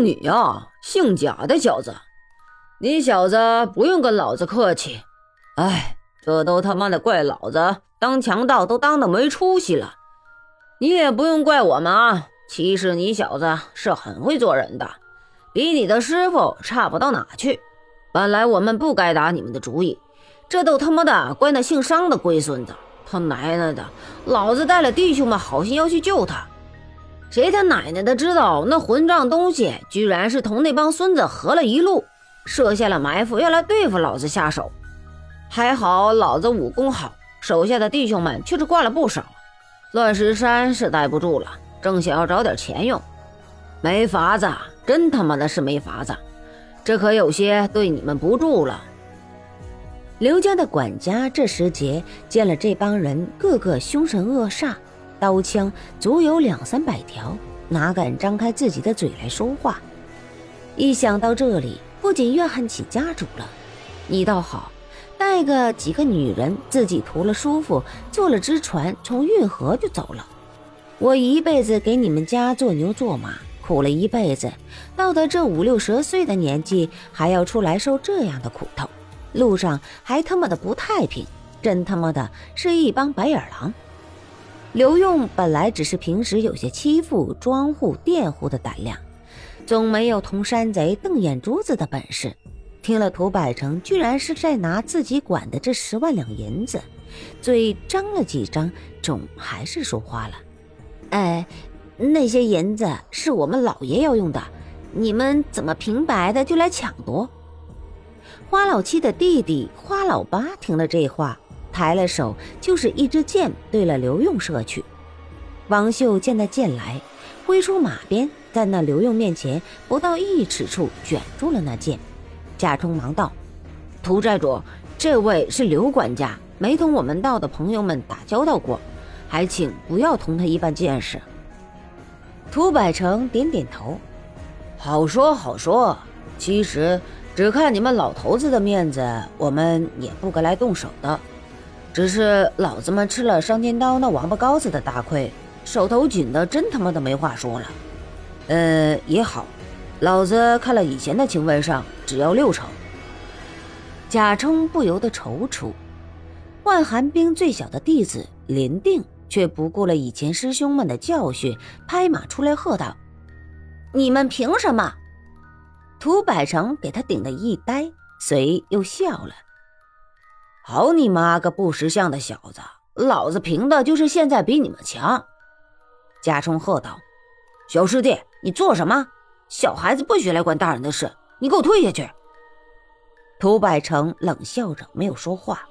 你呀，姓贾的小子，你小子不用跟老子客气。哎，这都他妈的怪老子当强盗都当的没出息了。你也不用怪我们啊，其实你小子是很会做人的，比你的师傅差不到哪去。本来我们不该打你们的主意，这都他妈的怪那姓商的龟孙子，他奶奶的，老子带了弟兄们好心要去救他。谁他奶奶的知道那混账东西居然是同那帮孙子合了一路，设下了埋伏，要来对付老子下手。还好老子武功好，手下的弟兄们却是挂了不少。乱石山是待不住了，正想要找点钱用，没法子，真他妈的是没法子。这可有些对你们不住了。刘家的管家这时节见了这帮人，个个凶神恶煞。刀枪足有两三百条，哪敢张开自己的嘴来说话？一想到这里，不仅怨恨起家主了。你倒好，带个几个女人，自己图了舒服，坐了只船，从运河就走了。我一辈子给你们家做牛做马，苦了一辈子，到了这五六十岁的年纪，还要出来受这样的苦头，路上还他妈的不太平，真他妈的是一帮白眼狼。刘用本来只是平时有些欺负庄户佃户的胆量，总没有同山贼瞪眼珠子的本事。听了涂百成居然是在拿自己管的这十万两银子，嘴张了几张，总还是说话了：“哎，那些银子是我们老爷要用的，你们怎么平白的就来抢夺？”花老七的弟弟花老八听了这话。抬了手，就是一支箭对了刘用射去。王秀见那箭来，挥出马鞭，在那刘用面前不到一尺处卷住了那箭。贾充忙道：“涂寨主，这位是刘管家，没同我们道的朋友们打交道过，还请不要同他一般见识。”涂百成点点头：“好说好说，其实只看你们老头子的面子，我们也不该来动手的。”只是老子们吃了伤天刀那王八羔子的大亏，手头紧的真他妈的没话说了。呃，也好，老子看了以前的情分上，只要六成。贾充不由得踌躇。万寒冰最小的弟子林定却不顾了以前师兄们的教训，拍马出来喝道：“你们凭什么？”涂百成给他顶得一呆，随又笑了。好你妈个不识相的小子！老子凭的就是现在比你们强。贾充喝道：“小师弟，你做什么？小孩子不许来管大人的事！你给我退下去！”涂百成冷笑着没有说话。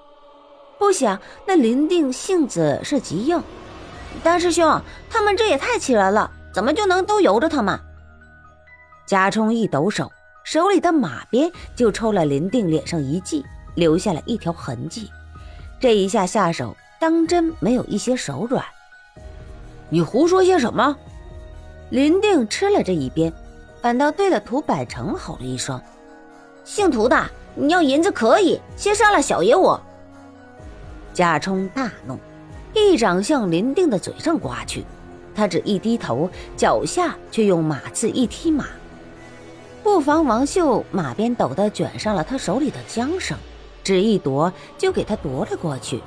不想那林定性子是极硬，大师兄，他们这也太气人了，怎么就能都由着他们？贾充一抖手，手里的马鞭就抽了林定脸上一记。留下了一条痕迹，这一下下手当真没有一些手软。你胡说些什么？林定吃了这一鞭，反倒对了涂百成吼了一声：“姓涂的，你要银子可以，先杀了小爷我。”贾充大怒，一掌向林定的嘴上刮去。他只一低头，脚下却用马刺一踢马，不妨王秀马鞭抖得卷上了他手里的缰绳。只一夺，就给他夺了过去。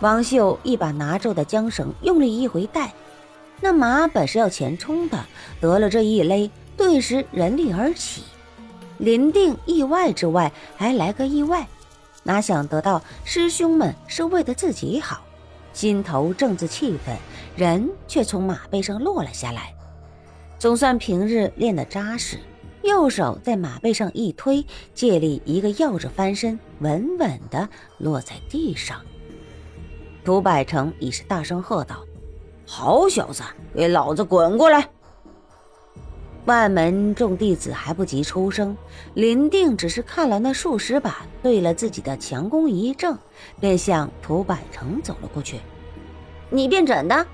王秀一把拿住的缰绳，用力一回带，那马本是要前冲的，得了这一勒，顿时人力而起。林定意外之外，还来个意外，哪想得到师兄们是为了自己好，心头正自气愤，人却从马背上落了下来。总算平日练得扎实。右手在马背上一推，借力一个鹞子翻身，稳稳地落在地上。涂百成已是大声喝道：“好小子，给老子滚过来！”万门众弟子还不及出声，林定只是看了那数十把，对了自己的强弓一正，便向涂百成走了过去。你便准的？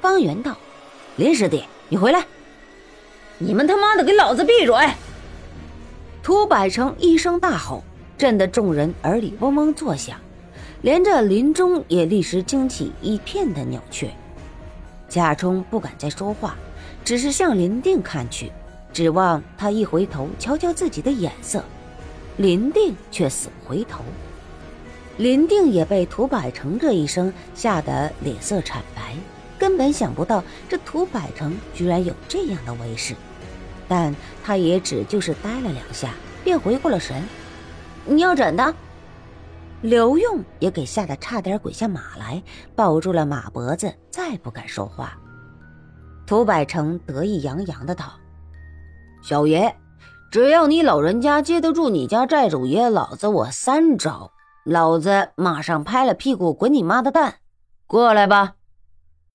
方圆道：“林师弟，你回来。”你们他妈的给老子闭嘴！涂百成一声大吼，震得众人耳里嗡嗡作响，连着林中也立时惊起一片的鸟雀。贾充不敢再说话，只是向林定看去。指望他一回头瞧瞧自己的眼色。林定却死不回头。林定也被涂百成这一声吓得脸色惨白，根本想不到这涂百成居然有这样的威势。但他也只就是呆了两下，便回过了神。你要怎的？刘用也给吓得差点滚下马来，抱住了马脖子，再不敢说话。涂百成得意洋洋的道：“小爷，只要你老人家接得住你家寨主爷，老子我三招，老子马上拍了屁股滚你妈的蛋，过来吧。”